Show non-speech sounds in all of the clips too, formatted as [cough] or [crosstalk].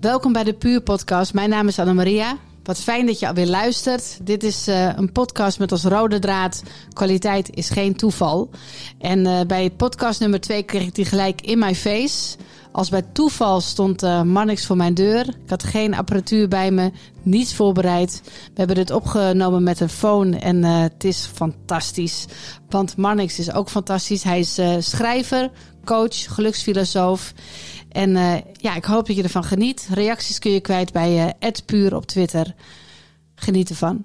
Welkom bij de Puur Podcast. Mijn naam is Annemaria. Wat fijn dat je alweer luistert. Dit is uh, een podcast met als rode draad: kwaliteit is geen toeval. En uh, bij podcast nummer 2 kreeg ik die gelijk in mijn face. Als bij toeval stond uh, Mannix voor mijn deur. Ik had geen apparatuur bij me, niets voorbereid. We hebben dit opgenomen met een phone en het is fantastisch. Want Mannix is ook fantastisch. Hij is schrijver, coach, geluksfilosoof. En uh, ja, ik hoop dat je ervan geniet. Reacties kun je kwijt bij uh, Puur op Twitter. Geniet ervan.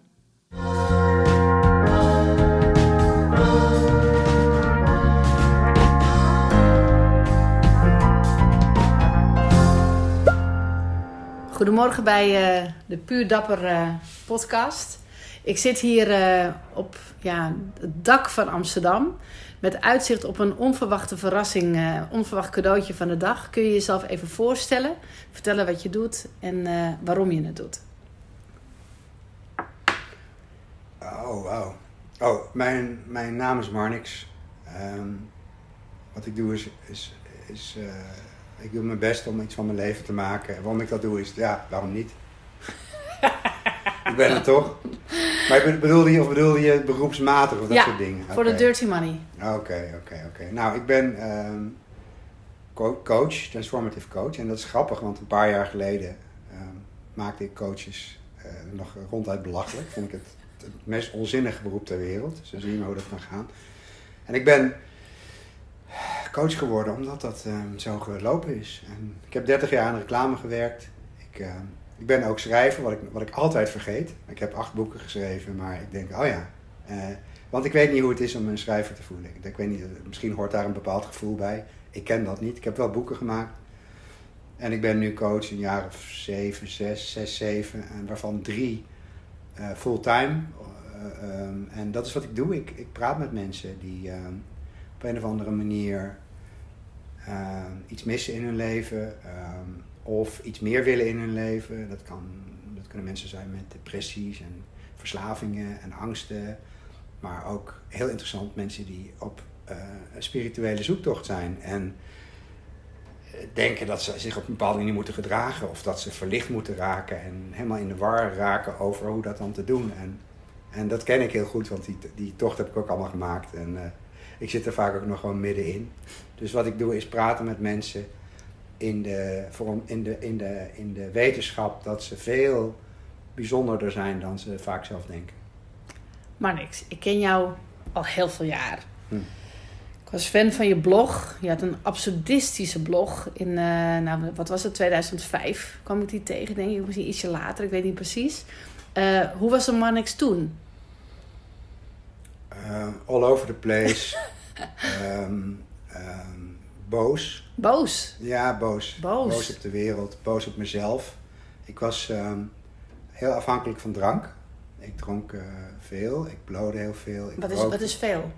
Goedemorgen bij uh, de Puur Dapper podcast. Ik zit hier op ja, het dak van Amsterdam. Met uitzicht op een onverwachte verrassing, uh, onverwacht cadeautje van de dag. Kun je jezelf even voorstellen, vertellen wat je doet en uh, waarom je het doet? Oh, wauw. Oh, mijn, mijn naam is Marnix. Um, wat ik doe is, is, is uh, ik doe mijn best om iets van mijn leven te maken. En waarom ik dat doe is, ja, waarom niet? [laughs] ik ben er toch? Maar bedoelde je, of bedoelde je beroepsmatig of dat soort dingen? voor de dirty money. Oké, oké, oké. Nou, ik ben um, coach, transformative coach. En dat is grappig, want een paar jaar geleden um, maakte ik coaches uh, nog ronduit belachelijk. Vond ik het het meest onzinnige beroep ter wereld. Zo zien we hoe dat kan gaan. En ik ben coach geworden omdat dat um, zo gelopen is. En ik heb 30 jaar aan reclame gewerkt. Ik ik ben ook schrijver, wat ik, wat ik altijd vergeet. Ik heb acht boeken geschreven, maar ik denk, oh ja. Uh, want ik weet niet hoe het is om een schrijver te voelen. Ik weet niet, misschien hoort daar een bepaald gevoel bij. Ik ken dat niet. Ik heb wel boeken gemaakt. En ik ben nu coach een jaar of zeven, zes, zes, zeven. En waarvan drie uh, fulltime. Uh, um, en dat is wat ik doe. Ik, ik praat met mensen die um, op een of andere manier iets missen in hun leven. Of iets meer willen in hun leven. Dat, kan, dat kunnen mensen zijn met depressies en verslavingen en angsten. Maar ook heel interessant mensen die op uh, een spirituele zoektocht zijn. En eh, denken dat ze zich op een bepaalde manier moeten gedragen. Of dat ze verlicht moeten raken. En helemaal in de war raken over hoe dat dan te doen. En, en dat ken ik heel goed, want die, die tocht heb ik ook allemaal gemaakt. En uh, ik zit er vaak ook nog gewoon middenin. Dus wat ik doe is praten met mensen in de, in, de, in, de, in de wetenschap dat ze veel bijzonderder zijn dan ze vaak zelf denken. Maar niks, ik ken jou al heel veel jaar. Hm. Ik was fan van je blog. Je had een absurdistische blog in, uh, nou, wat was het, 2005 kwam ik die tegen, denk ik. Misschien ietsje later, ik weet niet precies. Uh, hoe was de Marnix toen? Uh, all over the place. um, [laughs] um, boos. Boos? Ja, boos. Boos. Boos op de wereld, boos op mezelf. Ik was um, heel afhankelijk van drank. Ik dronk uh, veel, ik blode heel veel. Ik wat, is, wat is veel?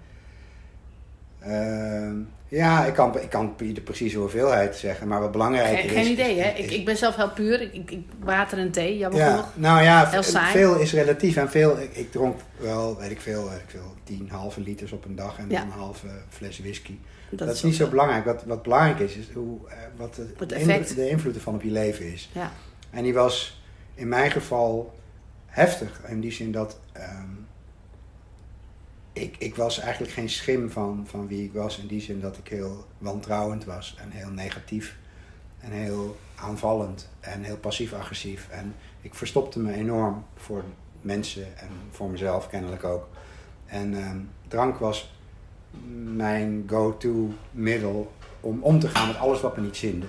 Uh, ja, ik kan, ik kan de precieze hoeveelheid zeggen, maar wat belangrijk is... Geen idee, hè? ik, ik ben zelf heel puur. Ik, ik, water en thee, jammer ja, genoeg. Nou ja, veel is relatief. En veel, ik, ik dronk wel, weet ik veel, weet ik veel, tien halve liters op een dag en ja. een halve fles whisky. Dat, is niet zo belangrijk. Wat, wat belangrijk is, is hoe, uh, wat de, de, invloed, de invloed ervan op je leven is. Ja. En die was in mijn geval heftig. In die zin dat um, ik, ik was eigenlijk geen schim van, van wie ik was. In die zin dat ik heel wantrouwend was en heel negatief. En heel aanvallend en heel passief-agressief. En ik verstopte me enorm voor mensen en voor mezelf kennelijk ook. En um, drank was mijn go-to middel om om te gaan met alles wat me niet zinde.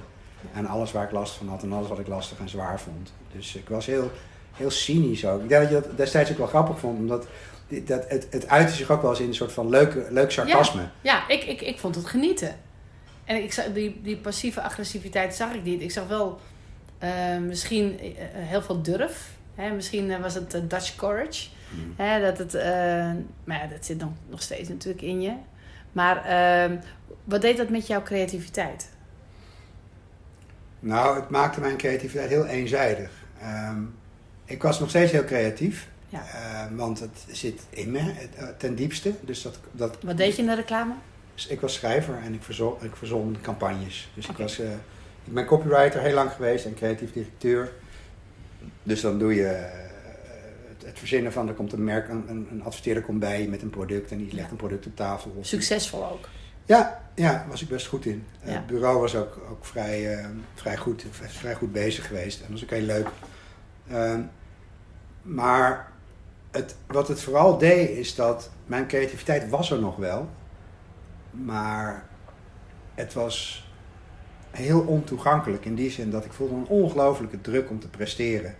En alles waar ik last van had en alles wat ik lastig en zwaar vond. Dus ik was heel, heel cynisch ook. Ik denk dat je dat destijds ook wel grappig vond, omdat dat, het, het uitte zich ook wel eens in een soort van leuk, leuk sarcasme. Ja, ja ik, ik, ik vond het genieten. En ik zag, die, die passieve agressiviteit zag ik niet. Ik zag wel uh, misschien uh, heel veel durf. Hè? Misschien was het Dutch courage. Mm. Hè? Dat het, maar ja, dat zit nog, nog steeds natuurlijk in je. Maar ehm, wat deed dat met jouw creativiteit? Nou, het maakte mijn creativiteit heel eenzijdig. Ehm, ik was nog steeds heel creatief. Ja. Ehm, want het zit in me eh, ten diepste. Dus dat, dat, wat deed je in de reclame? Ik was schrijver en ik verzon, ik verzon campagnes. Dus ik was uh, ik ben copywriter heel lang geweest en creatief directeur. Dus dan doe je eh, het, het verzinnen van, er komt een merk, een, een een adverteerder komt bij met een product en die legt Ja. een product op tafel. Of- Succesvol ook. Ja, ja, was ik best goed in. Eh, Ja. Het bureau was ook, ook vrij, eh, vrij, goed, vrij goed bezig geweest. En dat was ook heel leuk. Ehm, maar het, wat het vooral deed, is dat mijn creativiteit was er nog wel. Maar het was heel ontoegankelijk. In die zin dat ik voelde een ongelofelijke druk om te presteren.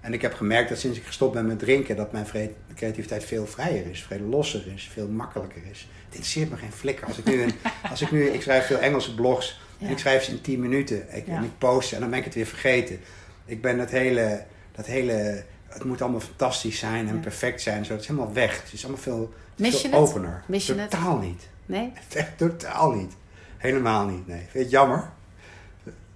En ik heb gemerkt dat sinds ik gestopt ben met drinken, dat mijn creativiteit veel vrijer is, veel losser is, veel makkelijker is. Het interesseert me geen flikker. Als ik nu, een, [laughs] als ik, nu ik schrijf veel Engelse blogs en ik schrijf ze in 10 minuten ik, Ja. en ik post ze en dan ben ik het weer vergeten. Ik ben het hele, dat hele, het moet allemaal fantastisch zijn en Ja. perfect zijn. Zo. Het is helemaal weg. Het is allemaal veel, Mis veel je het? opener. Mis je het? Totaal niet. Nee? [laughs] Echt totaal niet. Helemaal niet, nee. Vind je het jammer?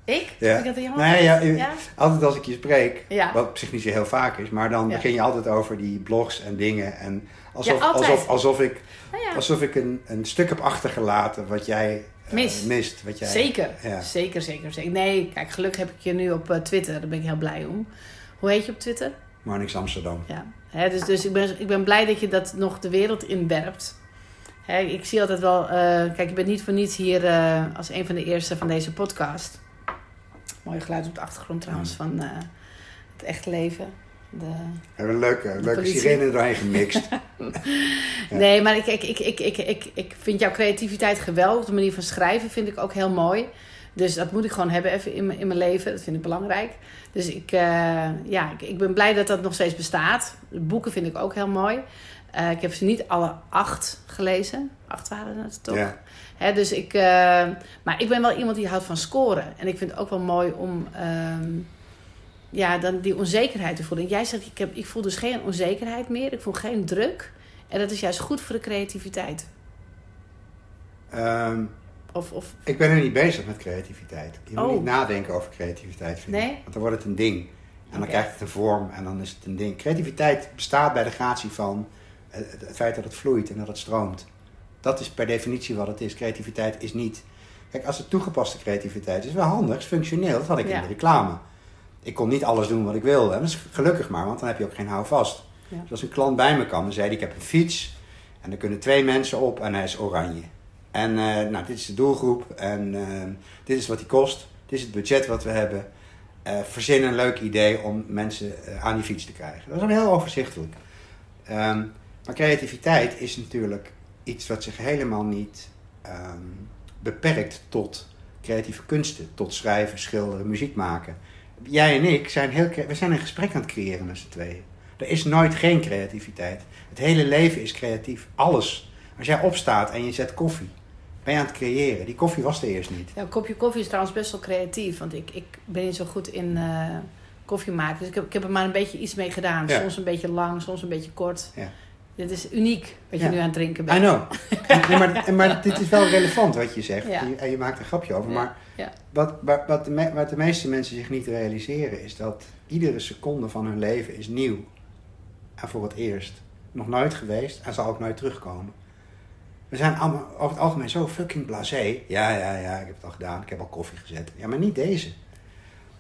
Ik? Ja. Ik dat jammer? Nee, ja? Altijd als ik je spreek, wat op zich niet zo heel vaak is, maar dan begin je altijd over die blogs en dingen. En alsof, alsof, alsof ik, Nou alsof ik een, een stuk heb achtergelaten wat jij eh, Mist. mist. Wat jij, Zeker. Ja. Zeker, zeker, zeker. Nee, kijk, gelukkig heb ik je nu op eh, Twitter. Daar ben ik heel blij om. Hoe heet je op Twitter? Marnix Amsterdam. Ja. Hè, dus dus ik, ben, ik ben blij dat je dat nog de wereld inwerpt. Hè, ik zie altijd wel... eh, kijk, je bent niet voor niets hier eh, als een van de eerste van deze podcast. Mooi geluid op de achtergrond trouwens van eh, het echte leven. De... We hebben een leuke, leuke politie. sirene er doorheen gemixt. [laughs] Ja. Nee, maar ik, ik, ik, ik, ik, ik, ik vind jouw creativiteit geweldig. De manier van schrijven vind ik ook heel mooi. Dus dat moet ik gewoon hebben even in, mijn- in mijn leven. Dat vind ik belangrijk. Dus ik, eh, ja, ik, ik ben blij dat dat nog steeds bestaat. De boeken vind ik ook heel mooi. Eh, ik heb ze niet alle acht gelezen. Acht waren het toch? Ja. Hè, dus ik, eh, maar ik ben wel iemand die houdt van scoren. En ik vind het ook wel mooi om ehm, ja, dan die onzekerheid te voelen. En jij zegt, ik, heb, ik voel dus geen onzekerheid meer. Ik voel geen druk. En dat is juist goed voor de creativiteit. Ehm, Of, of ik ben er niet bezig met creativiteit. Je moet Oh. niet nadenken over creativiteit. Vind. Nee? Want dan wordt het een ding. En dan krijgt het een vorm en dan is het een ding. Creativiteit bestaat bij de gratie van het, het feit dat het vloeit en dat het stroomt. Dat is per definitie wat het is. Creativiteit is niet. Kijk, als het toegepaste creativiteit is wel handig, is functioneel. Dat had ik Ja. in de reclame. Ik kon niet alles doen wat ik wilde. En dat is gelukkig maar, want dan heb je ook geen houvast. Ja. Dus als een klant bij me kwam en zei: Ik heb een fiets en er kunnen twee mensen op en hij is oranje. En eh, nou, dit is de doelgroep en eh, dit is wat die kost. Dit is het budget wat we hebben. Eh, verzin een leuk idee om mensen eh, aan die fiets te krijgen. Dat is dan heel overzichtelijk. Ehm, maar creativiteit is natuurlijk iets wat zich helemaal niet ehm, beperkt tot creatieve kunsten, tot schrijven, schilderen, muziek maken. Jij en ik zijn, heel, we zijn een gesprek aan het creëren met z'n tweeën. Er is nooit geen creativiteit. Het hele leven is creatief. Alles. Als jij opstaat en je zet koffie, ben je aan het creëren. Die koffie was er eerst niet. ja, een kopje koffie is trouwens best wel creatief. Want ik, ik ben niet zo goed in eh, koffie maken. Dus ik heb, ik heb er maar een beetje iets mee gedaan. Ja. Soms een beetje lang, soms een beetje kort. Ja. Dit is uniek wat je Ja. nu aan het drinken I bent. know. [laughs] Nee, maar, maar dit is wel relevant wat je zegt. En je, maakt een grapje over. Maar ja. Wat, wat, wat, de me- wat de meeste mensen zich niet realiseren is dat iedere seconde van hun leven is nieuw. En voor het eerst. Nog nooit geweest en zal ook nooit terugkomen. We zijn allemaal over het algemeen zo fucking blasé. Ja, ja, ja, ik heb het al gedaan. Ik heb al koffie gezet. Ja, maar niet deze.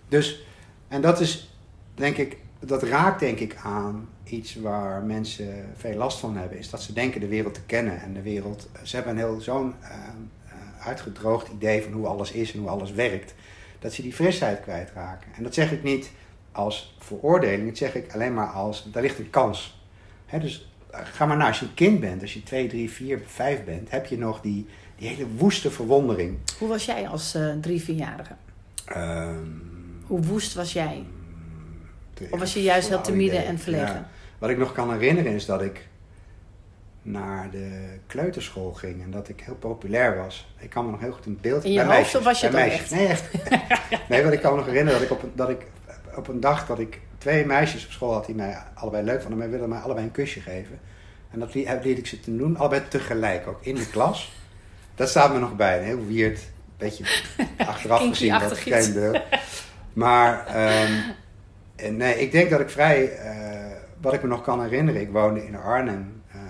Dus, en dat is, denk ik, dat raakt denk ik aan iets waar mensen veel last van hebben. Is dat ze denken de wereld te kennen. En de wereld, ze hebben een heel zo'n eh, eh, uitgedroogd idee van hoe alles is en hoe alles werkt. Dat ze die frisheid kwijtraken. En dat zeg ik niet als veroordeling. Dat zeg ik alleen maar als, daar ligt een kans. Dus ga maar naar, als je een kind bent, als je 2, 3, 4, 5 bent, heb je nog die, die hele woeste verwondering. Hoe was jij als eh, drie, vierjarige? Ehm, Hoe woest was jij? Of was je juist heel timide idee. en verlegen? Ja. Wat ik nog kan herinneren is dat ik naar de kleuterschool ging en dat ik heel populair was. Ik kan me nog heel goed een beeld In je bij hoofd meisjes, of was je bij meisjes. Nee, echt. nee, want ik kan me nog herinneren dat ik op een, dat ik op een dag dat ik twee meisjes op school had die mij allebei leuk vonden, maar wilden mij allebei een kusje geven. En dat liet, ik ze te doen, allebei tegelijk, ook in de klas. Dat staat me nog bij, een heel weird, beetje [laughs] achteraf gezien, dat beeld. Maar en nee, ik denk dat ik vrij, eh, wat ik me nog kan herinneren, ik woonde in Arnhem. ehm,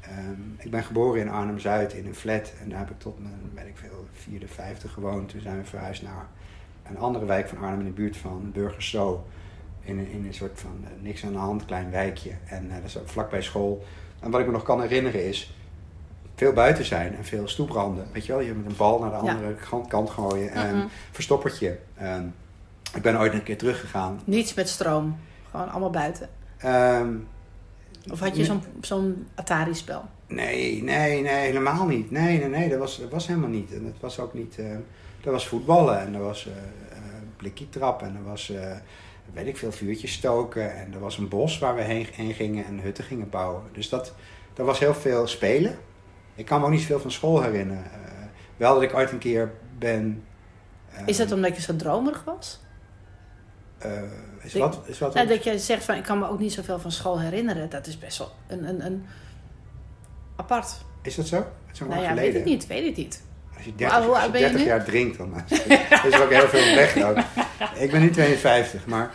ehm, ik ben geboren in Arnhem-Zuid in een flat. En daar heb ik tot mijn, weet ik veel, vierde, vijfde gewoond. Toen zijn we verhuisd naar een andere wijk van Arnhem in de buurt van Burgerso. In een, in een soort van eh, niks aan de hand klein wijkje. En uh, dat is vlakbij school. En wat ik me nog kan herinneren is veel buiten zijn en veel stoepranden. Weet je wel, je met een bal naar de andere ja. kant gooien en verstoppertje. Um, ik ben ooit een keer teruggegaan. Niets met stroom, gewoon allemaal buiten. Um, of had je zo'n zo'n Atari-spel? Nee, nee, nee, helemaal niet. Nee, nee, nee, dat was, dat was helemaal niet. En het was ook niet. Uh, er was voetballen en er was uh, trap en er was, weet ik veel, vuurtjes stoken. En er was een bos waar we heen, heen gingen en hutten gingen bouwen. Dus dat, dat was heel veel spelen. Ik kan me ook niet zoveel van school herinneren. wel dat ik ooit een keer ben. Is dat omdat je zo dromerig was? is wat? Is wat nou, dat je zegt van ik kan me ook niet zoveel van school herinneren. Dat is best wel een, een, een apart. Is dat zo? Zo nou ja, weet ik niet, weet ik niet. Als je 30, hoe, als je 30 jaar drinkt, dan [laughs] is, is ook heel veel weg. Ook. Ik ben nu 52, maar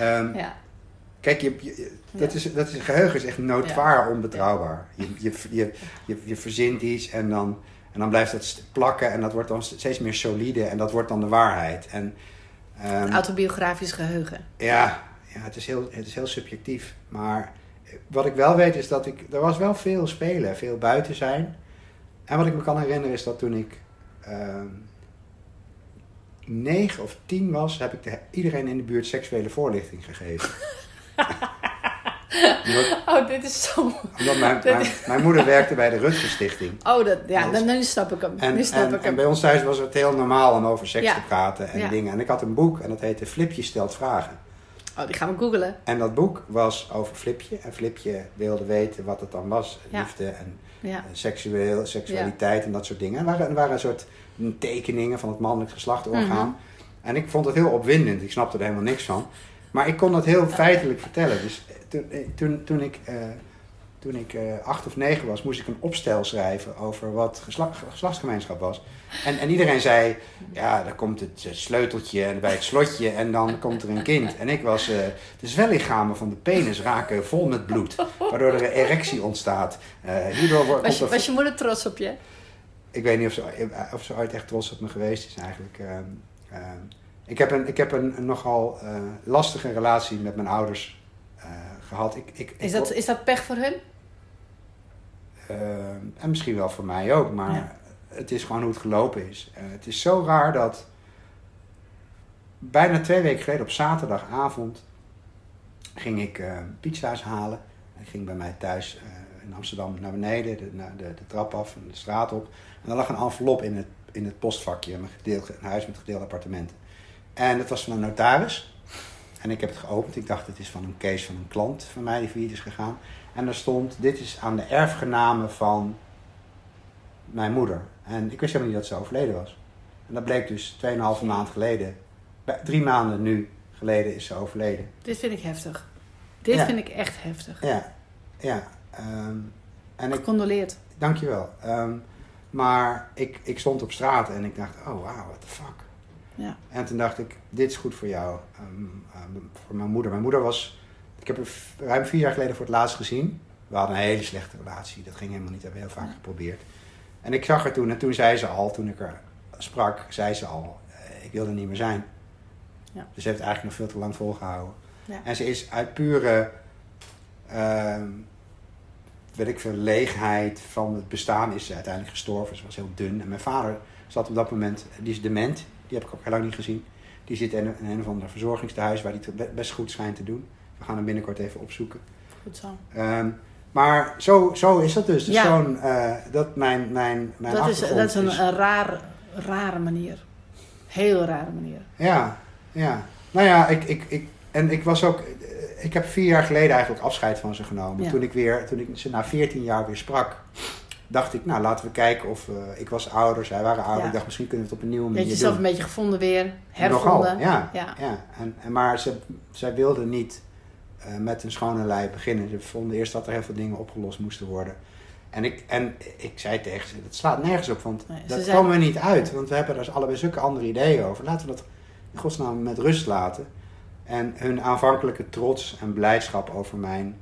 um, ja. kijk, je, je, dat, is, dat is, geheugen is echt noodwaar onbetrouwbaar. Je, je, je, je, je verzint iets en dan, en dan blijft dat plakken en dat wordt dan steeds meer solide en dat wordt dan de waarheid. En, um, autobiografisch geheugen. Ja, ja het, is heel, het is heel subjectief. Maar wat ik wel weet is dat ik. Er was wel veel spelen, veel buiten zijn. En wat ik me kan herinneren is dat toen ik. Uh, negen of tien was, heb ik de, iedereen in de buurt seksuele voorlichting gegeven. [laughs] omdat, oh, dit is zo. Omdat mijn, [laughs] mijn, mijn, moeder werkte bij de Rutger Stichting. Oh, dat, ja, dan, nu snap ik hem. En, nu snap en, ik hem. en bij ons thuis was het heel normaal om over seks Ja. te praten en Ja. dingen. En ik had een boek en dat heette Flipje stelt vragen. Oh, die gaan we googelen. En dat boek was over Flipje. En Flipje wilde weten wat het dan was. Liefde en Ja. eh, seksueel, seksualiteit en dat soort dingen. En er waren, waren een soort tekeningen van het mannelijk geslachtorgaan. Mhm. En ik vond het heel opwindend. Ik snapte er helemaal niks van. Maar ik kon dat heel feitelijk vertellen. Dus eh, toen, eh, toen, toen ik, toen ik eh, acht of negen was, moest ik een opstel schrijven over wat gesla- geslachtsgemeenschap was. En, en iedereen zei, ja, dan komt het eh, sleuteltje bij het slotje en dan komt er een kind. En ik was, eh, de zwellichamen van de penis raken vol met bloed, waardoor er een erectie ontstaat. Hierdoor wordt, Was je, er- was je moeder trots op je? ik weet niet of ze, of ze ooit echt trots op me geweest is eigenlijk. Ehm, ehm, ik heb een, ik heb een, een nogal lastige relatie met mijn ouders gehad. Ik, ik, Is ik- dat, is dat pech voor hun? Ehm, en misschien wel voor mij ook, maar Ja. het is gewoon hoe het gelopen is. Eh, het is zo raar dat bijna twee weken geleden op zaterdagavond ging ik eh, pizza's halen. Ik ging bij mij thuis eh, in Amsterdam naar beneden, de, naar de, de trap af en de straat op. En er lag een envelop in het, in het postvakje, mijn gedeeld, een huis met gedeelde appartementen. En het was van een notaris. En ik heb het geopend. Ik dacht, het is van een case van een klant van mij die failliet is gegaan. En er stond, dit is aan de erfgename van mijn moeder. En ik wist helemaal niet dat ze overleden was. En dat bleek dus 2,5 maand geleden. Drie maanden nu geleden is ze overleden. Dit vind ik heftig. Dit Ja. vind ik echt heftig. Ja, ja. ehm, en ik, Gecondoleerd. dankjewel. Ehm maar ik, ik stond op straat en ik dacht, oh wauw, what the fuck. Ja. En toen dacht ik, dit is goed voor jou. Ehm, ehm, voor mijn moeder. Mijn moeder was, ik heb haar ruim vier jaar geleden voor het laatst gezien. We hadden een hele slechte relatie. Dat ging helemaal niet, dat hebben we heel vaak geprobeerd. En ik zag haar toen en toen zei ze al, toen ik haar sprak, zei ze al, eh, ik wil er niet meer zijn. Ja. Dus ze heeft eigenlijk nog veel te lang volgehouden. Ja. En ze is uit pure, weet ik veel, leegheid van het bestaan is ze uiteindelijk gestorven. Ze was heel dun. En mijn vader zat op dat moment, die is dement, die heb ik ook heel lang niet gezien. Die zit in een, in een of ander verzorgingstehuis waar hij het be- best goed schijnt te doen. We gaan hem binnenkort even opzoeken. Goed zo. Ehm, maar zo, zo is dat dus. dus Ja. zo'n, eh, dat mijn, mijn, mijn Dat is, dat is een, is- een raar, rare manier. Heel rare manier. Ja, ja. Nou ja, ik, ik, ik, en ik was ook. Ik heb vier jaar geleden eigenlijk afscheid van ze genomen. Ja. Toen ik weer, toen ik ze na 14 jaar weer sprak, dacht ik, nou laten we kijken of. eh, ik was ouder, zij waren ouder. Ja. Ik dacht, misschien kunnen we het op een nieuwe Je manier jezelf doen. een beetje gevonden weer. Nogal, Hervonden. ja. Ja. ja. En, en, maar ze, zij wilden niet eh, met een schone lei beginnen. Ze vonden eerst dat er heel veel dingen opgelost moesten worden. En ik, en ik zei tegen ze, dat slaat nergens op, want Nee, dat komen we niet uit. Want we hebben daar allebei zulke andere ideeën over. Laten we dat in godsnaam met rust laten. En hun aanvankelijke trots en blijdschap over mijn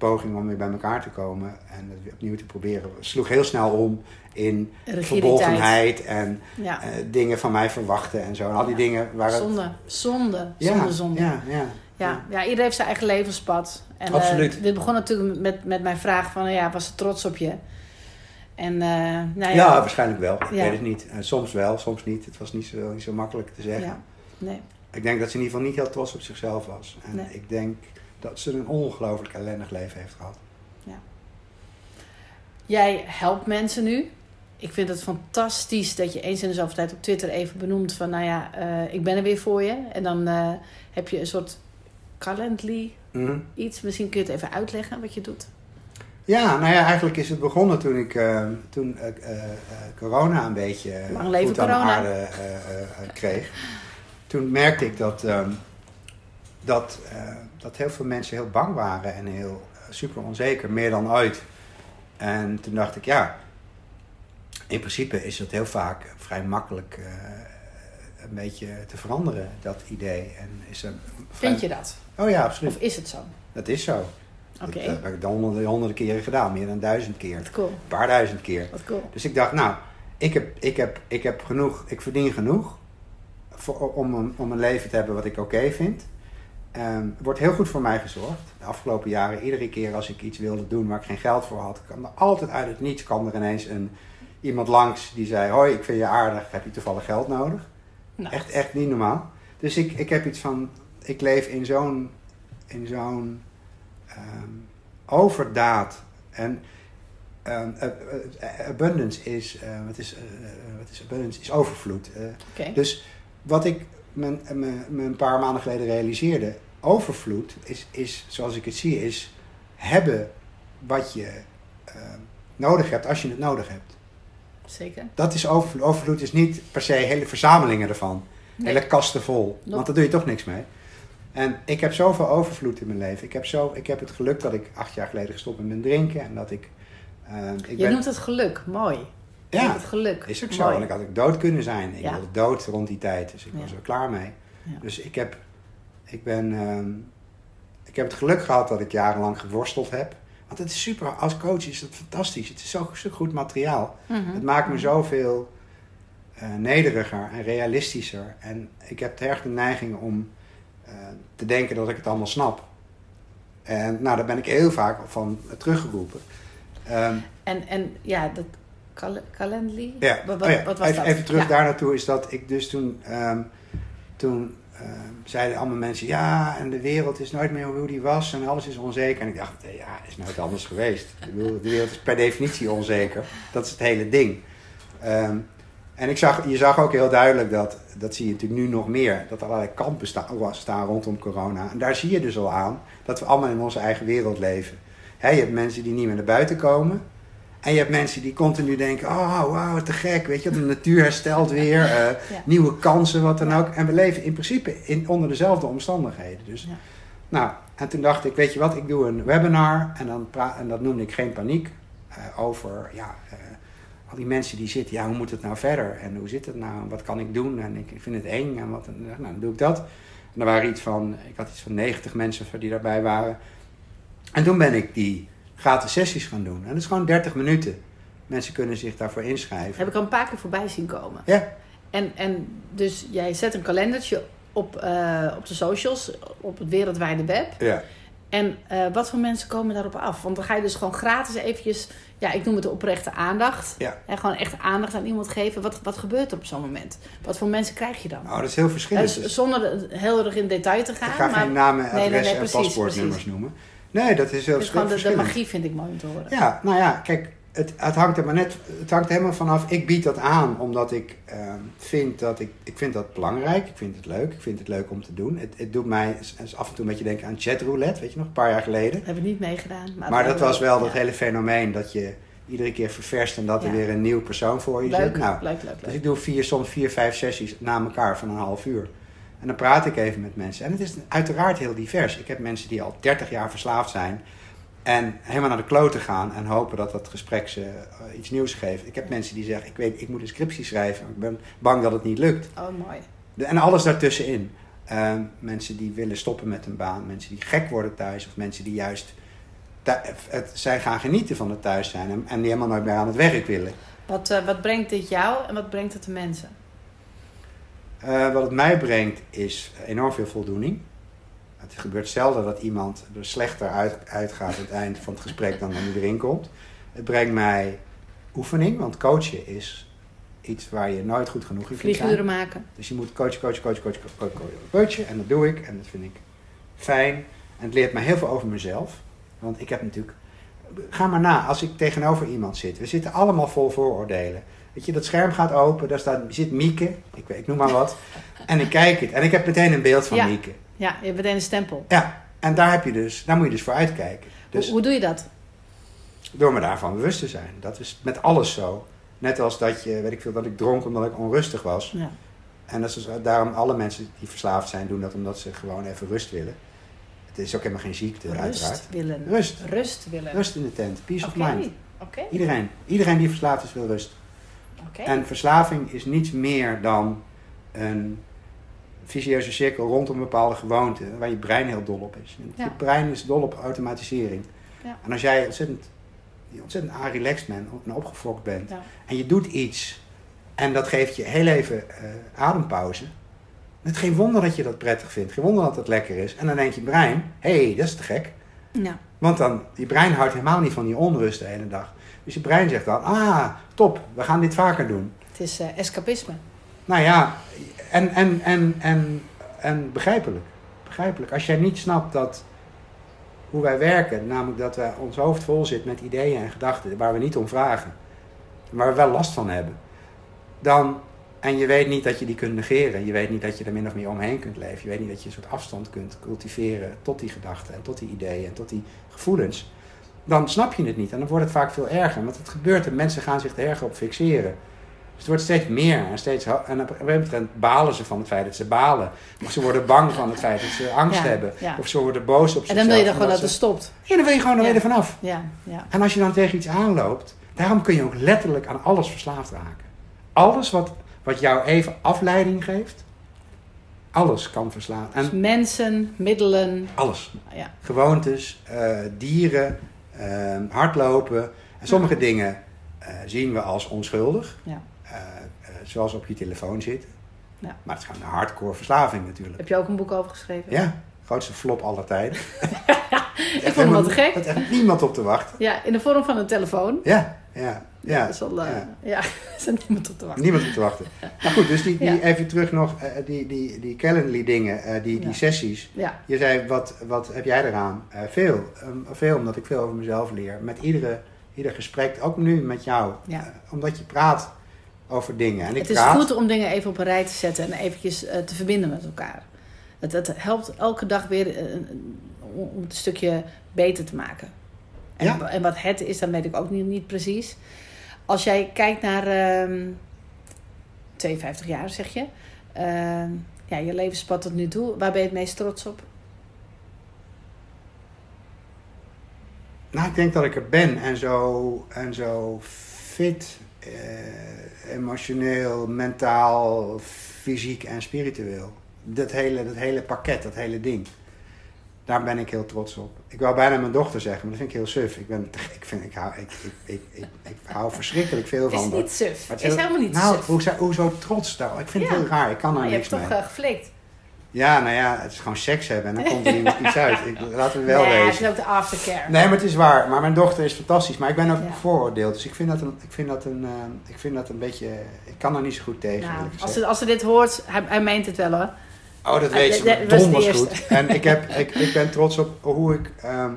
poging om weer bij elkaar te komen en het weer opnieuw te proberen sloeg heel snel om in Rigiditeit. verbolgenheid en Ja. eh, dingen van mij verwachten en zo. En al die dingen waren... Zonde, zonde, zonde, zonde. Ja, ja. Ja, ja, iedereen heeft zijn eigen levenspad. En, eh, Absoluut. dit begon natuurlijk met, met mijn vraag van, ja, was ze trots op je? En, eh, nou ja. Ja, waarschijnlijk wel. Ik weet het niet. Soms wel, soms niet. Het was niet zo, niet zo makkelijk te zeggen. Ja, nee. Ik denk dat ze in ieder geval niet heel trots op zichzelf was. En Nee. ik denk dat ze een ongelooflijk ellendig leven heeft gehad. Jij helpt mensen nu. Ik vind het fantastisch dat je eens in de zoveel tijd op Twitter even benoemt van, nou ja, eh, ik ben er weer voor je. En dan eh, heb je een soort Calendly Mhm. iets. Misschien kun je het even uitleggen wat je doet. Ja, nou ja, eigenlijk is het begonnen toen ik eh, toen corona een beetje Lang leven corona. aarde kreeg. Toen merkte ik dat, ehm, dat, eh, dat heel veel mensen heel bang waren en heel eh, super onzeker, meer dan ooit. En toen dacht ik, ja, in principe is het heel vaak vrij makkelijk eh, een beetje te veranderen, dat idee. En is er vrij- Vind je dat? Oh ja, absoluut. Of is het zo? Dat is zo. Oké, Dat heb ik honderden, honderden keren gedaan, meer dan duizend keer. wat cool. Een paar duizend keer. Wat cool. Dus ik dacht, nou, ik, heb, ik, heb, ik heb genoeg, ik verdien genoeg voor, om, een, om een leven te hebben wat ik oké vind. Er wordt heel goed voor mij gezorgd. De afgelopen jaren, iedere keer als ik iets wilde doen waar ik geen geld voor had, kwam er altijd uit het niets kwam er ineens een, iemand langs die zei: Hoi, ik vind je aardig, heb je toevallig geld nodig? Nou, Echt, echt niet normaal. Dus ik, ik heb iets van, ik leef in zo'n, in zo'n ehm, overdaad. En ehm, ab- eh, abundance is, eh, wat is, eh, eh, wat is abundance? Is overvloed. Dus wat ik me, me, me een paar maanden geleden realiseerde, overvloed is, is, zoals ik het zie, is hebben wat je ehm, nodig hebt als je het nodig hebt. Zeker. Dat is overvloed. Overvloed is niet per se hele verzamelingen ervan. Nee. Hele kasten vol. Want daar doe je toch niks mee. En ik heb zoveel overvloed in mijn leven. Ik heb, zo, ik heb het geluk dat ik acht jaar geleden gestopt ben met drinken. En dat ik... eh, ik Je ben, noemt het geluk. Mooi. Ja, het geluk. is ook zo. Mooi. En ik had ook dood kunnen zijn. Ik Ja. wilde dood rond die tijd. Dus ik Ja. was er klaar mee. Dus ik heb... Ik ben... ehm, ik heb het geluk gehad dat ik jarenlang geworsteld heb. Want het is super. Als coach is het fantastisch. Het is zo, zo goed materiaal. Mhm. Het maakt me zoveel eh, nederiger en realistischer. En ik heb erg de neiging om eh, te denken dat ik het allemaal snap. En nou, daar ben ik heel vaak van teruggeroepen. Ehm, En, en ja, dat Cal- Calendly? ja, Wat, wat, oh ja, wat was even, dat? even terug Ja. daar naartoe is dat ik dus toen, ehm, toen ehm, zeiden allemaal mensen, ja, en de wereld is nooit meer hoe die was en alles is onzeker. En ik dacht, ja, is nooit anders geweest. Ik bedoel, de wereld is per definitie onzeker. Dat is het hele ding. Ehm, en ik zag, je zag ook heel duidelijk dat, dat zie je natuurlijk nu nog meer, dat er allerlei kampen staan, staan rondom corona. En daar zie je dus al aan dat we allemaal in onze eigen wereld leven. Hè, je hebt mensen die niet meer naar buiten komen. En je hebt mensen die continu denken, oh wauw, te gek, weet je, de natuur herstelt weer, [laughs] eh, Ja. nieuwe kansen, wat dan ook. En we leven in principe in, onder dezelfde omstandigheden. Dus, Ja. nou, en toen dacht ik, weet je wat, ik doe een webinar en, dan en dat noemde ik geen paniek. eh, over, ja, eh, al die mensen die zitten, ja, hoe moet het nou verder? En hoe zit het nou? En wat kan ik doen? En ik, ik vind het eng. En wat, en, nou, dan doe ik dat. En er waren iets van, ik had iets van 90 mensen die daarbij waren. En toen ben ik die gratis sessies gaan doen. En dat is gewoon 30 minuten. Mensen kunnen zich daarvoor inschrijven. Heb ik al een paar keer voorbij zien komen. Ja, En, en dus jij zet een kalendertje op, eh, op de socials, op het wereldwijde web. ja. En eh, wat voor mensen komen daarop af? Want dan ga je dus gewoon gratis eventjes, ja, ik noem het de oprechte aandacht. Ja. En gewoon echt aandacht aan iemand geven. Wat, wat gebeurt er op zo'n moment? Wat voor mensen krijg je dan? Nou, dat is heel verschillend. Dus zonder heel erg in detail te gaan. ik ga maar geen namen, nee, nee, adressen nee, en precies, paspoortnummers precies. noemen. Nee, dat is heel dus gewoon de, de magie vind ik mooi om te horen. Ja, nou ja, kijk, het, het hangt er maar net, het hangt helemaal vanaf. Ik bied dat aan omdat ik ehm, vind dat ik, ik vind dat belangrijk. Ik vind het leuk. Ik vind het leuk om te doen. Het, het doet mij s- s- af en toe een beetje denken aan chatroulette, weet je nog, een paar jaar geleden. Heb ik niet meegedaan. Maar, Maar dat was wel dat hele fenomeen dat je iedere keer ververst en dat er Ja. weer een nieuw persoon voor je Leuk, zit. Nou, leuk, leuk, dus ik doe vier, soms vier, vijf sessies na elkaar van een half uur. En dan praat ik even met mensen. En het is uiteraard heel divers. Ik heb mensen die al 30 jaar verslaafd zijn. En helemaal naar de kloten gaan en hopen dat dat gesprek ze eh, iets nieuws geeft. Ik heb mensen die zeggen, ik weet, ik moet een scriptie schrijven. Ik ben bang dat het niet lukt. Oh, mooi. De- en alles daartussenin. Eh, mensen die willen stoppen met een baan. Mensen die gek worden thuis. Of mensen die juist het, zij gaan genieten van het thuis zijn en, en die helemaal nooit meer aan het werk willen. Wat, uh, wat brengt dit jou en wat brengt het de mensen? Uh, wat het mij brengt is enorm veel voldoening. Het gebeurt zelden dat iemand er slechter uit, uitgaat aan het eind van het gesprek dan wanneer hij erin komt. Het brengt mij oefening, want coachen is iets waar je nooit goed genoeg in kunt zijn. Maken. Dus je moet coachen, coachen, coachen, coachen, coachen, coachen, coachen. En dat doe ik en dat vind ik fijn. En het leert mij heel veel over mezelf. Want ik heb natuurlijk... Ga maar na, als ik tegenover iemand zit. We zitten allemaal vol vooroordelen. Weet je, dat scherm gaat open, daar staat, zit Mieke, ik, ik noem maar wat. En ik kijk het en ik heb meteen een beeld van ja. Mieke. Ja, je hebt meteen een stempel. Ja, en daar, heb je dus, daar moet je dus voor uitkijken. Dus hoe, hoe doe je dat? Door me daarvan bewust te zijn. Dat is met alles zo. Net als dat je, weet ik veel, dat ik dronk omdat ik onrustig was. Ja. En dat is dus, daarom alle mensen die verslaafd zijn, doen dat omdat ze gewoon even rust willen. Het is ook helemaal geen ziekte, Rust uiteraard. willen. Rust. Rust willen. Rust in de tent. Peace of mind. Iedereen. Iedereen die verslaafd is, wil rust. En verslaving is niets meer dan een vicieuze cirkel rondom een bepaalde gewoonte, waar je brein heel dol op is. Ja. Je brein is dol op automatisering. Ja. En als jij ontzettend, ontzettend relaxed bent en opgefokt bent, Ja. en je doet iets, en dat geeft je heel even eh, adempauze, het geen wonder dat je dat prettig vindt, geen wonder dat het lekker is. En dan denkt je brein, hé, hey, dat is te gek. Ja. Want dan, je brein houdt helemaal niet van die onrust de hele dag. Dus je brein zegt dan, ah, top, we gaan dit vaker doen. Het is eh, escapisme. Nou ja, en, en, en, en, en begrijpelijk. Begrijpelijk. Als jij niet snapt dat hoe wij werken, namelijk dat wij ons hoofd vol zit met ideeën en gedachten waar we niet om vragen, maar we wel last van hebben, dan, en je weet niet dat je die kunt negeren, je weet niet dat je er min of meer omheen kunt leven, je weet niet dat je een soort afstand kunt cultiveren tot die gedachten en tot die ideeën en tot die gevoelens, dan snap je het niet en dan wordt het vaak veel erger. Want het gebeurt en mensen gaan zich er erger op fixeren. Dus het wordt steeds meer en steeds En op een gegeven moment balen ze van het feit dat ze balen. Of ze worden bang van het feit dat ze angst Ja, hebben. ja. Of ze worden boos op En zichzelf. dan wil je dan gewoon dat het stopt. Ja, dan wil je gewoon er weer vanaf. Ja, ja. En als je dan tegen iets aanloopt, daarom kun je ook letterlijk aan alles verslaafd raken. Alles wat, wat jou even afleiding geeft, alles kan verslaan. Dus En mensen, middelen. alles. Ja. Gewoontes, eh, dieren, hardlopen. En sommige dingen eh, zien we als onschuldig. Ja. Eh, eh, zoals op je telefoon zitten. Ja. Maar het is gewoon een hardcore verslaving natuurlijk. Heb je ook een boek over geschreven? Ja, grootste flop aller tijden. [laughs] Ik vond hem wel te gek. Er echt niemand op te wachten. Ja, in de vorm van een telefoon. Ja, ja, ja. dat is wel, eh, ja. ja, [laughs] er er niemand op te wachten. Niemand op te wachten. [laughs] Nou goed, dus die, die, Ja. even terug nog, eh, die, die, die Calendly dingen, eh, die, die sessies. Ja, Je zei, wat, wat heb jij eraan? Veel. Ehm, veel, omdat ik veel over mezelf leer. Met iedere, ieder gesprek, ook nu met jou. Omdat je praat over dingen. En ik het is praat, goed om dingen even op een rij te zetten en eventjes te verbinden met elkaar. Het, het helpt elke dag weer om om het stukje beter te maken. En, Ja. en wat het is, dan weet ik ook niet, niet precies. Als jij kijkt naar ehm 52 jaar, zeg je. Ehm, ja, je levenspad tot nu toe. Waar ben je het meest trots op? Nou, ik denk dat ik er ben. En zo, en zo fit, eh, emotioneel, mentaal, fysiek en spiritueel. Dat hele, dat hele pakket, dat hele ding. Daar ben ik heel trots op. Ik wou bijna mijn dochter zeggen, maar dat vind ik heel suf. Ik, ben, ik, vind, ik, hou, ik, ik, ik, ik, hou verschrikkelijk veel Het is van. niet suf. Het is helemaal niet nou, suf. Hoe, hoezo trots daar? Ik vind het heel raar. Ik kan er Nou, je niks hebt toch mee. geflikt. Ja, nou ja, het is gewoon seks hebben en dan komt er iemand iets [laughs] uit. Ik, laten we wel nee, het is ook de aftercare. Nee, maar het is waar. Maar mijn dochter is fantastisch. Maar ik ben ook vooroordeeld. Dus ik vind dat een, ik vind dat een, eh, ik vind dat een beetje... Ik kan er niet zo goed tegen, Nou, als, ze, als ze dit hoort, hij, hij meent het wel hoor. Oh, dat weet Ah, ze. dat was Donders de goed. eerste. En ik, heb, ik, ik ben trots op hoe ik, ehm,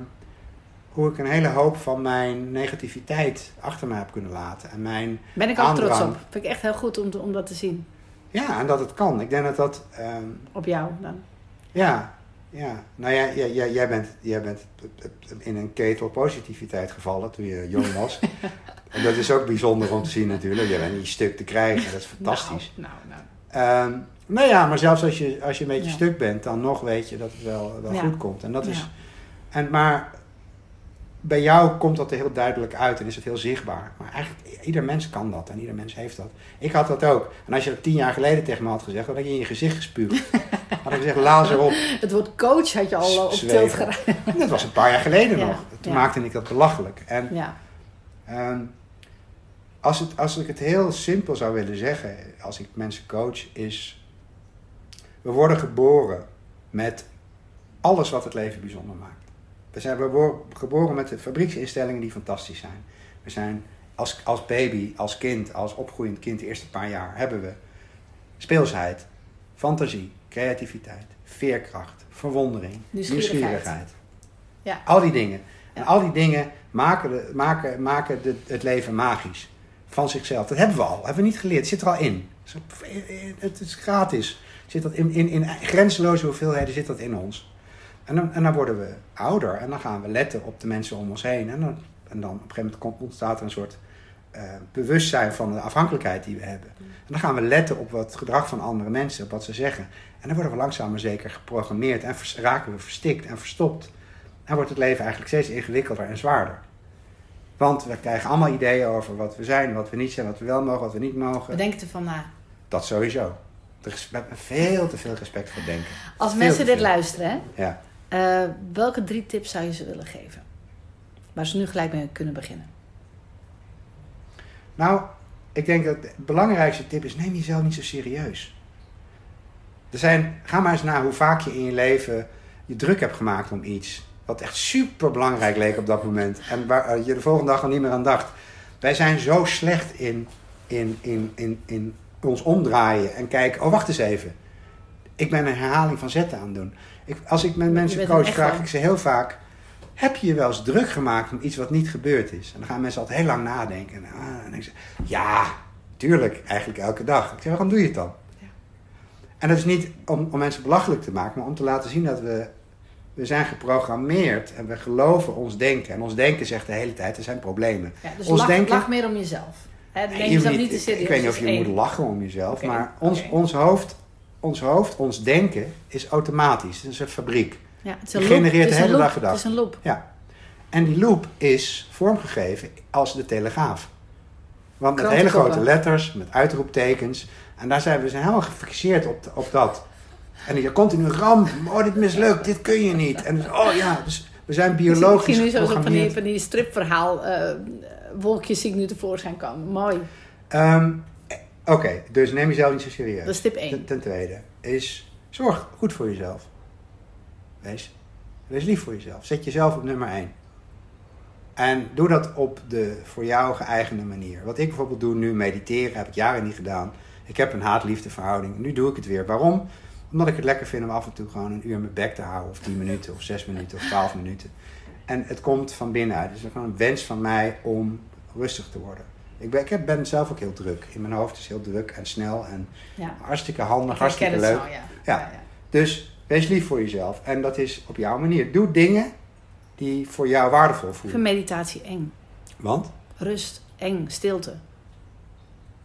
hoe ik een hele hoop van mijn negativiteit achter me heb kunnen laten. En mijn... Ben ik ook Aandrang. trots op. Vind ik echt heel goed om, te- om dat te zien. Ja, en dat het kan. Ik denk dat dat... ehm, Op jou dan. Ja, ja. Nou ja, jij, jij, jij, bent, jij bent in een ketel positiviteit gevallen toen je jong was. en [laughs] dat is ook bijzonder om te zien natuurlijk. Je bent niet stuk te krijgen, dat is fantastisch. Nou, nou, nou. Ehm, nou ja, maar zelfs als je, als je een beetje Ja. stuk bent, dan nog weet je dat het wel, wel Ja. goed komt. En dat is, en, maar bij jou komt dat er heel duidelijk uit en is het heel zichtbaar. Maar eigenlijk, ieder mens kan dat en ieder mens heeft dat. Ik had dat ook. En als je dat tien jaar geleden tegen me had gezegd, dan had je in je gezicht gespuugd. [laughs] had ik gezegd, laat erop. Het woord coach had je al op tilt geraakt. [laughs] Dat was een paar jaar geleden nog. Toen maakte ik dat belachelijk. En, ja. Um, als, het, als ik het heel simpel zou willen zeggen, als ik mensen coach, is... We worden geboren met alles wat het leven bijzonder maakt. We zijn geboren met de fabrieksinstellingen die fantastisch zijn. We zijn als, als baby, als kind, als opgroeiend kind, de eerste paar jaar, hebben we speelsheid, fantasie, creativiteit, veerkracht, verwondering, nieuwsgierigheid. Ja. Al die dingen. En al die dingen maken, de, maken, maken de, het leven magisch. Van zichzelf. Dat hebben we al. Dat hebben we niet geleerd. Het zit er al in. Het is gratis. Zit dat in, in, in grenzeloze hoeveelheden zit dat in ons. En dan, en dan worden we ouder en dan gaan we letten op de mensen om ons heen. En dan, en dan op een gegeven moment ontstaat er een soort uh, bewustzijn van de afhankelijkheid die we hebben. En dan gaan we letten op het gedrag van andere mensen, op wat ze zeggen. En dan worden we langzaam maar zeker geprogrammeerd en raken we verstikt en verstopt. En wordt het leven eigenlijk steeds ingewikkelder en zwaarder. Want we krijgen allemaal ideeën over wat we zijn, wat we niet zijn, wat we wel mogen, wat we niet mogen. We denken ervan na. Dat sowieso. Veel te veel respect voor denken. Als mensen dit luisteren, hè? Ja. Uh, welke drie tips zou je ze willen geven? Waar ze nu gelijk mee kunnen beginnen. Nou, ik denk dat de belangrijkste tip is: neem jezelf niet zo serieus. Er zijn, ga maar eens naar hoe vaak je in je leven je druk hebt gemaakt om iets. Wat echt super belangrijk leek op dat moment. En waar eh, je de volgende dag al niet meer aan dacht. Wij zijn zo slecht in, in, in, in, in ons omdraaien en kijken. Oh, wacht eens even. Ik ben een herhaling van zetten aan het doen. Ik, als ik met mensen coach, vraag ik ze heel vaak: Heb je je wel eens druk gemaakt om iets wat niet gebeurd is? En dan gaan mensen altijd heel lang nadenken. En, ah, en ik zeg: Ja, tuurlijk, eigenlijk elke dag. Ik zeg: Waarom doe je het dan? Ja. En dat is niet om, om mensen belachelijk te maken, maar om te laten zien dat we we zijn geprogrammeerd en we geloven ons denken. En ons denken zegt de hele tijd, er zijn problemen. Ja, dus ons lach, denken, lach meer om jezelf. He, neem jezelf niet te serieus. Ik weet niet of je moet lachen om jezelf, maar ons, ons hoofd ons hoofd, ons denken, is automatisch. Het is een fabriek. Ja, het is een genereert de hele dag gedachten. Het is een loop. Ja. En die loop is vormgegeven als de telegraaf. Want met hele grote letters, met uitroeptekens. En daar zijn we zijn helemaal gefixeerd op, op dat. En je continu ramp, oh dit mislukt, dit kun je niet. En dus, oh ja, dus we zijn biologisch Ik zie nu zo van die, van die stripverhaal, uh, wolkjes zie ik nu tevoorschijn komen. Mooi. Um, Oké, dus neem jezelf niet zo serieus. Dat is tip 1. Ten, tweede is zorg goed voor jezelf. Wees, wees lief voor jezelf. Zet jezelf op nummer 1. En doe dat op de voor jou geëigende manier. Wat ik bijvoorbeeld doe nu, mediteren, heb ik jaren niet gedaan. Ik heb een haat-liefde verhouding. Nu doe ik het weer. Waarom? Omdat ik het lekker vind om af en toe gewoon een uur mijn bek te houden. Of 10 minuten, of 6 minuten, of 12 minuten. En het komt van binnenuit. Het is gewoon een wens van mij om rustig te worden. Ik ben, ik ben zelf ook heel druk. In mijn hoofd is heel druk en snel en ja. hartstikke handig, hartstikke leuk. Zo, ja. Ja. Dus wees lief voor jezelf. En dat is op jouw manier. Doe dingen die voor jou waardevol voelen. Voor meditatie eng. Want? Rust, eng, stilte.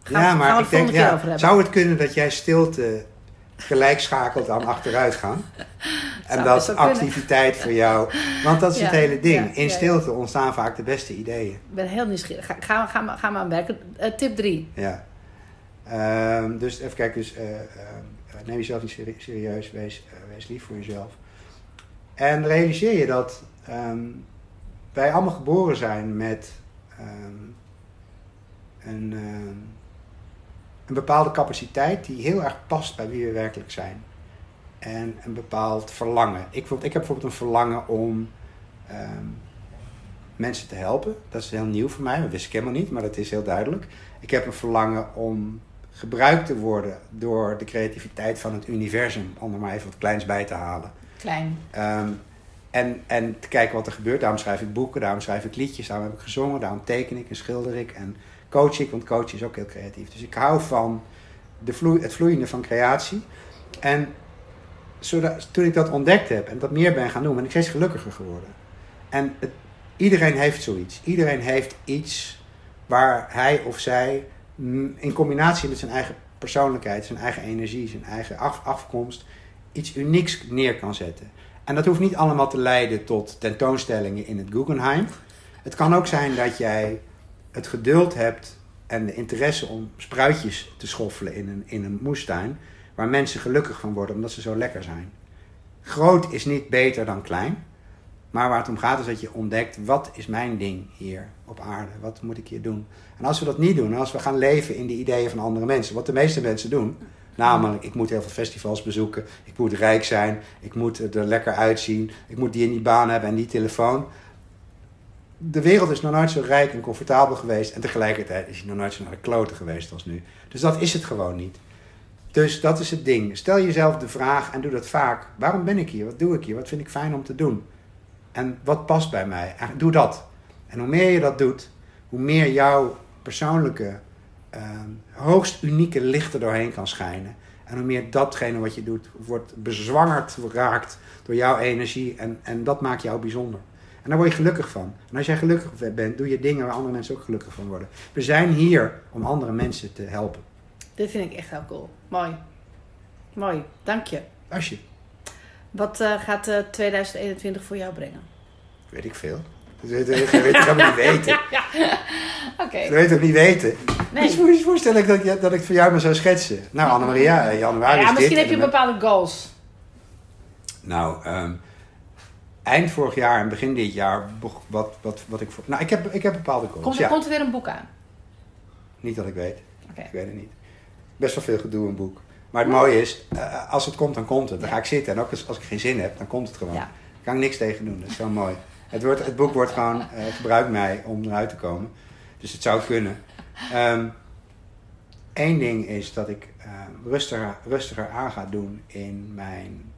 Gaan ja, maar ik denk, ja, zou het kunnen dat jij stilte gelijk schakelt aan achteruit gaan? [laughs] en dat activiteit voor jou. Want dat is [laughs] het hele ding. In stilte ontstaan vaak de beste ideeën. Ik ben heel nieuwsgierig. Ga, ga, ga, ga maar aan werken. Uh, tip 3. Ja. Um, dus even kijken. Dus, uh, uh, neem jezelf niet serieus. Wees, wees lief voor jezelf. En realiseer je dat um, wij allemaal geboren zijn met um, een, een bepaalde capaciteit die heel erg past bij wie we werkelijk zijn en een bepaald verlangen. Ik, ik heb bijvoorbeeld een verlangen om ehm, mensen te helpen. Dat is heel nieuw voor mij, dat wist ik helemaal niet, maar dat is heel duidelijk. Ik heb een verlangen om gebruikt te worden door de creativiteit van het universum, om er maar even wat kleins bij te halen. Klein. Ehm, en, en te kijken wat er gebeurt. Daarom schrijf ik boeken, daarom schrijf ik liedjes, daarom heb ik gezongen, daarom teken ik en schilder ik en coach ik, want coach is ook heel creatief. Dus ik hou van de vloe het vloeiende van creatie. En zodat, toen ik dat ontdekt heb en dat meer ben gaan doen, ben ik steeds gelukkiger geworden. En iedereen heeft zoiets. Iedereen heeft iets waar hij of zij in combinatie met zijn eigen persoonlijkheid, zijn eigen energie, zijn eigen af, afkomst, iets unieks neer kan zetten. En dat hoeft niet allemaal te leiden tot tentoonstellingen in het Guggenheim. Het kan ook zijn dat jij het geduld hebt en de interesse om spruitjes te schoffelen in een, in een moestuin, waar mensen gelukkig van worden omdat ze zo lekker zijn. Groot is niet beter dan klein, maar waar het om gaat is dat je ontdekt, wat is mijn ding hier op aarde? Wat moet ik hier doen? En als we dat niet doen, als we gaan leven in de ideeën van andere mensen, wat de meeste mensen doen, namelijk ik moet heel veel festivals bezoeken, ik moet rijk zijn, ik moet er lekker uitzien, ik moet die en die baan hebben en die telefoon. De wereld is nog nooit zo rijk en comfortabel geweest en tegelijkertijd is hij nog nooit zo naar de kloten geweest als nu. Dus dat is het gewoon niet. Dus dat is het ding. Stel jezelf de vraag en doe dat vaak. Waarom ben ik hier? Wat doe ik hier? Wat vind ik fijn om te doen? En wat past bij mij? Doe dat. En hoe meer je dat doet, hoe meer jouw persoonlijke, uh, hoogst unieke licht er doorheen kan schijnen. En hoe meer datgene wat je doet, wordt bezwangerd raakt door jouw energie. En, en dat maakt jou bijzonder. En daar word je gelukkig van. En als jij gelukkig bent, doe je dingen waar andere mensen ook gelukkig van worden. We zijn hier om andere mensen te helpen. Dit vind ik echt heel cool. Mooi. Mooi, dank je. Als je. Wat uh, gaat uh, 2021 voor jou brengen? Weet ik veel. Dat weet, ik helemaal niet [laughs] weten. ja. Oké. Okay. Dat weet ik niet weten. Nee. Dus moet je voorstellen dat ik, dat ik voor jou maar zou schetsen. Nou, Annemaria, januari ja, is misschien heb je bepaalde goals. Nou, um, eind vorig jaar en begin dit jaar, wat, wat, wat ik voor... Nou, ik heb, ik heb bepaalde goals, komt, ja. komt er weer een boek aan? Niet dat ik weet. Okay. Ik weet het niet. Best wel veel gedoe een boek. Maar het mooie is, uh, als het komt, dan komt het. Dan ga ik zitten. En ook als, als ik geen zin heb, dan komt het gewoon. Daar kan ik niks tegen doen. Dat is wel mooi. Het, wordt, het boek wordt gewoon, uh, gebruikt mij om eruit te komen. Dus het zou kunnen. Eén um, ding is dat ik rustiger, rustiger aan ga doen in mijn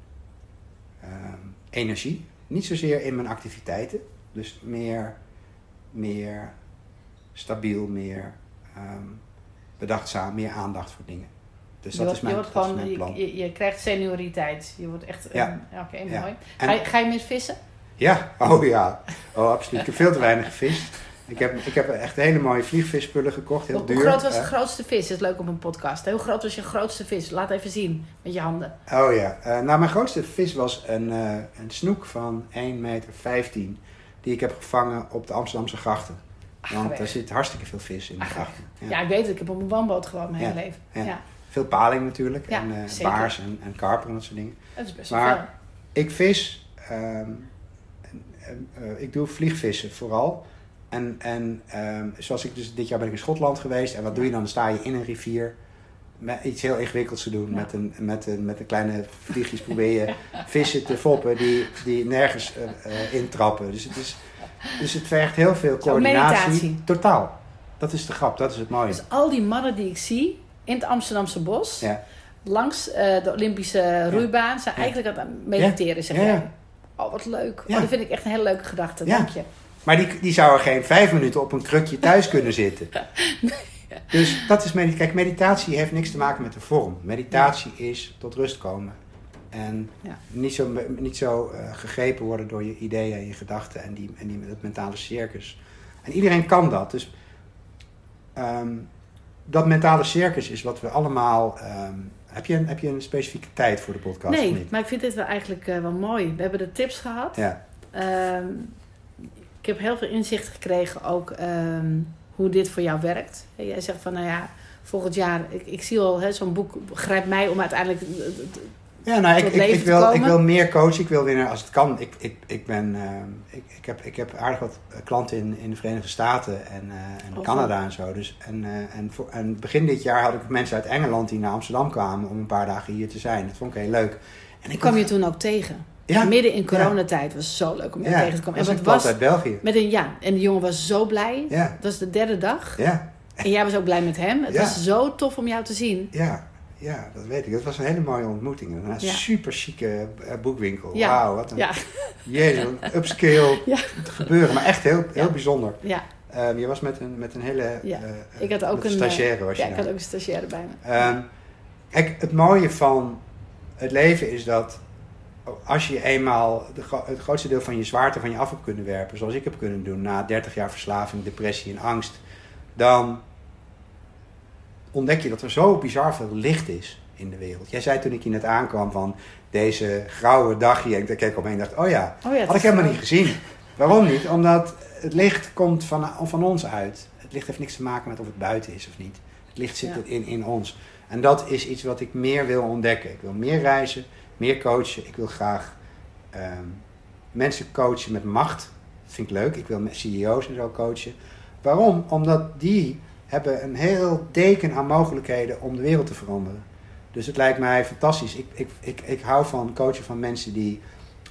um, energie. Niet zozeer in mijn activiteiten. Dus meer, meer stabiel, meer um, bedachtzaam, meer aandacht voor dingen. Dus dat wordt, is mijn, je, wordt dat gewoon, is mijn plan. Je, je, krijgt senioriteit. Je wordt echt. Ja. Um, Oké, okay, mooi. En- Ga, je, ga je meer vissen? Ja, oh ja. Oh, absoluut. Ik heb veel te weinig gevist. Ik heb, ik heb echt hele mooie vliegvisspullen gekocht, heel Hoe, duur. hoe groot was de grootste vis? Dat is leuk op een podcast. Hoe groot was je grootste vis? Laat even zien met je handen. Oh ja. Eh, nou, mijn grootste vis was een, eh, een snoek van 1,15 meter. Die ik heb gevangen op de Amsterdamse grachten. Want er zit hartstikke veel vis in de Ach, grachten. Ja. Ja, ik weet het. Ik heb op een woonboot gewoond mijn Ja, hele leven. ja. Veel paling natuurlijk. En zeker. baars en, en karper en dat soort dingen. Dat is best wel Maar- veel. Ik vis, ehm, en- eh, ik doe vliegvissen vooral. En, en ehm, zoals ik dus dit jaar ben ik in Schotland geweest. En wat doe je dan? Dan sta je in een rivier met iets heel ingewikkelds te doen. Ja. Met, een, met, een, met een kleine vliegjes probeer je [laughs] vissen te foppen die, die nergens eh, intrappen. Dus het, is, dus het vergt heel veel coördinatie. Totaal. Dat is de grap, dat is het mooie. Dus al die mannen die ik zie in het Amsterdamse bos, Ja. langs eh, de Olympische roeibaan, zijn Ja. eigenlijk aan het mediteren, zeg Ja. Oh, wat leuk. Oh, dat vind ik echt een hele leuke gedachte. Dank je. Maar die, die zou er geen vijf minuten op een krukje thuis kunnen zitten. [laughs] Dus dat is meditatie. Kijk, meditatie heeft niks te maken met de vorm. Meditatie is tot rust komen. En Ja. niet zo, niet zo eh, gegrepen worden door je ideeën en je gedachten en, die, en die, dat mentale circus. En iedereen kan dat. Dus ehm, dat mentale circus is wat we allemaal. ehm, heb, je een, heb je een specifieke tijd voor de podcast? of Nee, niet? maar ik vind dit wel eigenlijk eh, wel mooi. We hebben de tips gehad. Ja, Ehm, ik heb heel veel inzicht gekregen ook hoe dit voor jou werkt. En jij zegt van, nou ja, volgend jaar, ik, ik zie al, hè, zo'n boek grijpt mij om uiteindelijk... Ja, nou, ik, ik, wil, ik wil meer coachen. Ik wil weer, als het kan. Ik, ik, ik, ben, ehm, ik, ik, heb, ik heb aardig wat eh, klanten in, in de Verenigde Staten en, eh, en Oh, Canada en zo. Dus, en, eh, en, voor, en begin dit jaar had ik mensen uit Engeland die naar Amsterdam kwamen om een paar dagen hier te zijn. Dat vond ik heel leuk. En Ik kwam je toen ook tegen. ja, Midden in coronatijd was zo leuk om je ja, tegen te komen. En was wat was uit België. met een ja, en de jongen was zo blij. Ja, Dat is de derde dag. ja, En jij was ook blij met hem. Het was zo tof om jou te zien. ja, ja, dat weet ik. Dat was een hele mooie ontmoeting. Een Ja. super chique eh, boekwinkel. Ja. Wauw, wat een Ja, jezus, een upscale [laughs] gebeuren. Maar echt heel, heel bijzonder. ja. Ehm, je was met een, met een hele Ja. eh, Ik had ook een, stagiaire. Was ja je ik nou. had ook een stagiaire bij me. Ehm, kijk, het mooie van het leven is dat als je eenmaal de het grootste deel van je zwaarte van je af hebt kunnen werpen, zoals ik heb kunnen doen na 30 jaar verslaving, depressie en angst, dan ontdek je dat er zo bizar veel licht is in de wereld. Jij zei toen ik hier net aankwam van deze grauwe dag hier, en ik keek omheen en dacht, oh ja, Oh ja, had ik helemaal zo. niet gezien. Waarom niet? Omdat het licht komt van, van ons uit. Het licht heeft niks te maken met of het buiten is of niet. Het licht zit Ja. in, in ons. En dat is iets wat ik meer wil ontdekken. Ik wil meer reizen, meer coachen. Ik wil graag ehm, mensen coachen met macht. Dat vind ik leuk. Ik wil met CEO's en zo coachen. Waarom? Omdat die hebben een heel deken aan mogelijkheden om de wereld te veranderen. Dus het lijkt mij fantastisch. Ik, ik, ik, ik hou van coachen van mensen die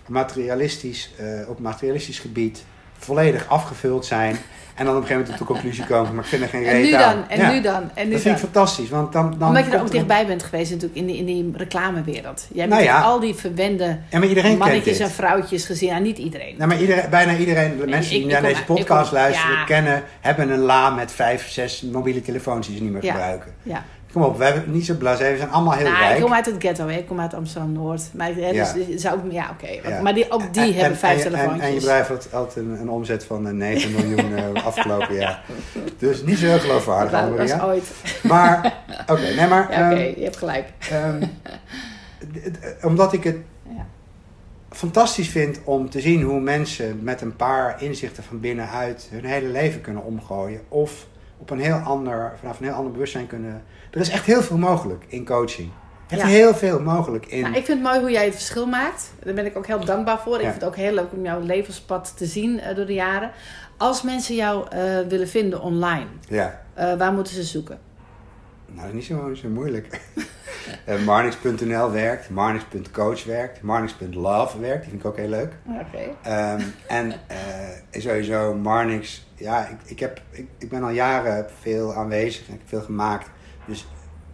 materialistisch, eh, op materialistisch gebied volledig afgevuld zijn. En dan op een gegeven moment tot de conclusie komen, maar ik vind er geen En reet nu aan. dan, en nu dan, en nu Dat vind ik fantastisch, want dan... dan Omdat je er ook dichtbij bent geweest natuurlijk in die, in die reclamewereld. Jij hebt Nou ja. al die verwende Ja, maar iedereen mannetjes en vrouwtjes gezien. Ja, niet iedereen. Nou, maar iedereen, bijna iedereen, de mensen die naar deze podcast luisteren, kennen, hebben een la met vijf, zes mobiele telefoons die ze niet meer gebruiken. Ja. Kom op, we hebben niet zo blasé, we zijn allemaal heel nou, rijk. ik kom uit het ghetto, hè. ik kom uit Amsterdam-Noord. Maar, hè, dus, Ja. dus zou ja, oké. Ja. Maar die, ook die En- hebben en- vijf en, telefoontjes. En, en je bedrijf had altijd een, een omzet van eh, 9 miljoen [laughs] eh, afgelopen jaar. Dus niet zo heel geloofwaardig, dat was ooit. Maar, oké, nee, maar... Ja, oké, ehm, je hebt gelijk. Ehm, omdat ik het Ja. fantastisch vind om te zien hoe mensen met een paar inzichten van binnenuit hun hele leven kunnen omgooien. Of op een heel ander, vanaf een heel ander bewustzijn kunnen. Er is echt heel veel mogelijk in coaching. Ja. heel veel mogelijk in. Nou, ik vind het mooi hoe jij het verschil maakt. Daar ben ik ook heel dankbaar voor. Ik vind het ook heel leuk om jouw levenspad te zien eh, door de jaren. Als mensen jou eh, willen vinden online, Ja, eh, waar moeten ze zoeken? nou dat is niet zo, zo moeilijk. [laughs] Marnix.nl werkt, Marnix.coach werkt, Marnix.love werkt, die vind ik ook heel leuk. Oké. Ehm, en sowieso Marnix, ja, ik, ik, heb, ik, ik ben al jaren veel aanwezig en ik heb veel gemaakt. Dus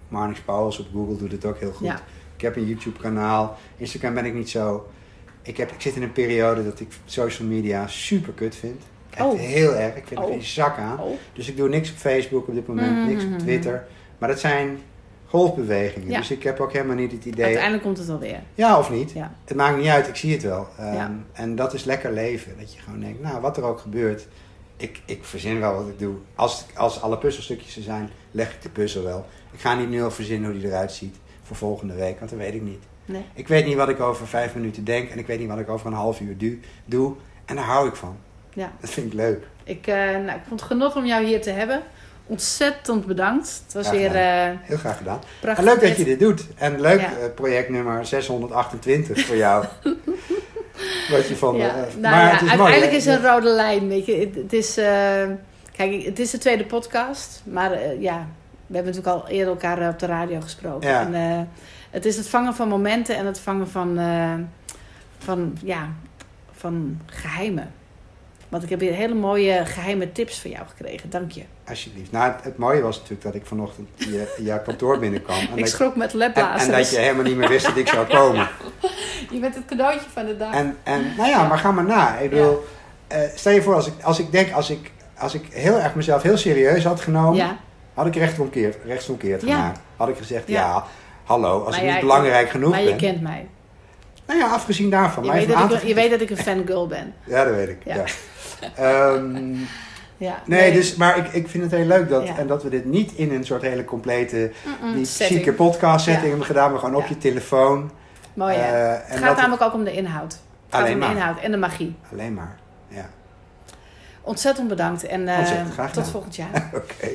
Marnix Pauwels op Google doet het ook heel goed. Ja. Ik heb een YouTube kanaal, Instagram ben ik niet zo. Ik, heb, ik zit in een periode dat ik social media super kut vind. Echt Oh. heel erg, ik vind er Oh. geen zak aan. Oh. Dus ik doe niks op Facebook op dit moment, niks op Mhm. Twitter. Maar dat zijn golfbewegingen. Ja. Dus ik heb ook helemaal niet het idee... Uiteindelijk komt het alweer. Ja of niet? Ja. Het maakt niet uit, ik zie het wel. Ehm. En dat is lekker leven. Dat je gewoon denkt, nou, wat er ook gebeurt, ik, ik verzin wel wat ik doe. Als, als alle puzzelstukjes er zijn, leg ik de puzzel wel. Ik ga niet nu al verzinnen hoe die eruit ziet voor volgende week, want dat weet ik niet. Nee. Ik weet niet wat ik over vijf minuten denk en ik weet niet wat ik over een half uur du- doe. En daar hou ik van. Ja. Dat vind ik leuk. Ik, eh, nou, ik vond het genot om jou hier te hebben. Ontzettend bedankt. Het was weer eh Heel graag gedaan. prachtig. En leuk dat je dit doet. En leuk Ja. eh, project nummer 628 voor jou. [laughs] [laughs] wat je van... Ja, eh, nou maar ja, het is uiteindelijk is een rode lijn. Weet je. Het, het is, eh, kijk, het is de tweede podcast. Maar eh, ja, we hebben natuurlijk al eerder elkaar op de radio gesproken. Ja. En, eh, het is het vangen van momenten en het vangen van, eh, van, ja, van geheimen. Want ik heb weer hele mooie geheime tips van jou gekregen. Dank je. Alsjeblieft. Nou, het, het mooie was natuurlijk dat ik vanochtend je, jouw kantoor binnenkwam. En, [laughs] ik schrok met en, lapblazers. en dat je helemaal niet meer wist dat ik zou [laughs] komen. Je bent het cadeautje van de dag. En, en nou ja, maar ga maar na. Ik bedoel, eh, stel je voor, als ik, als ik denk, als ik, als ik heel erg mezelf heel serieus had genomen, ja, had ik rechtsomkeerd, rechtsomkeerd gemaakt. Had ik gezegd, Ja. hallo, als Maar ik niet belangrijk genoeg maar je ben. kent mij. Nou ja, afgezien daarvan. Je weet, dat ik, je weet dat ik een fangirl ben. Ja, dat weet ik. Ja. Ja. [laughs] Ehm, Ja, nee, dus, maar ik, ik vind het heel leuk dat, Ja. en dat we dit niet in een soort hele complete, chique podcast setting Ja. hebben gedaan, maar gewoon op Ja. je telefoon. Mooi hè? Eh, het en gaat namelijk ook om de inhoud. Het gaat Alleen om de maar. inhoud en de magie. Alleen maar. Ja, Ontzettend bedankt en eh, Ontzettend tot volgend jaar. [laughs] oké.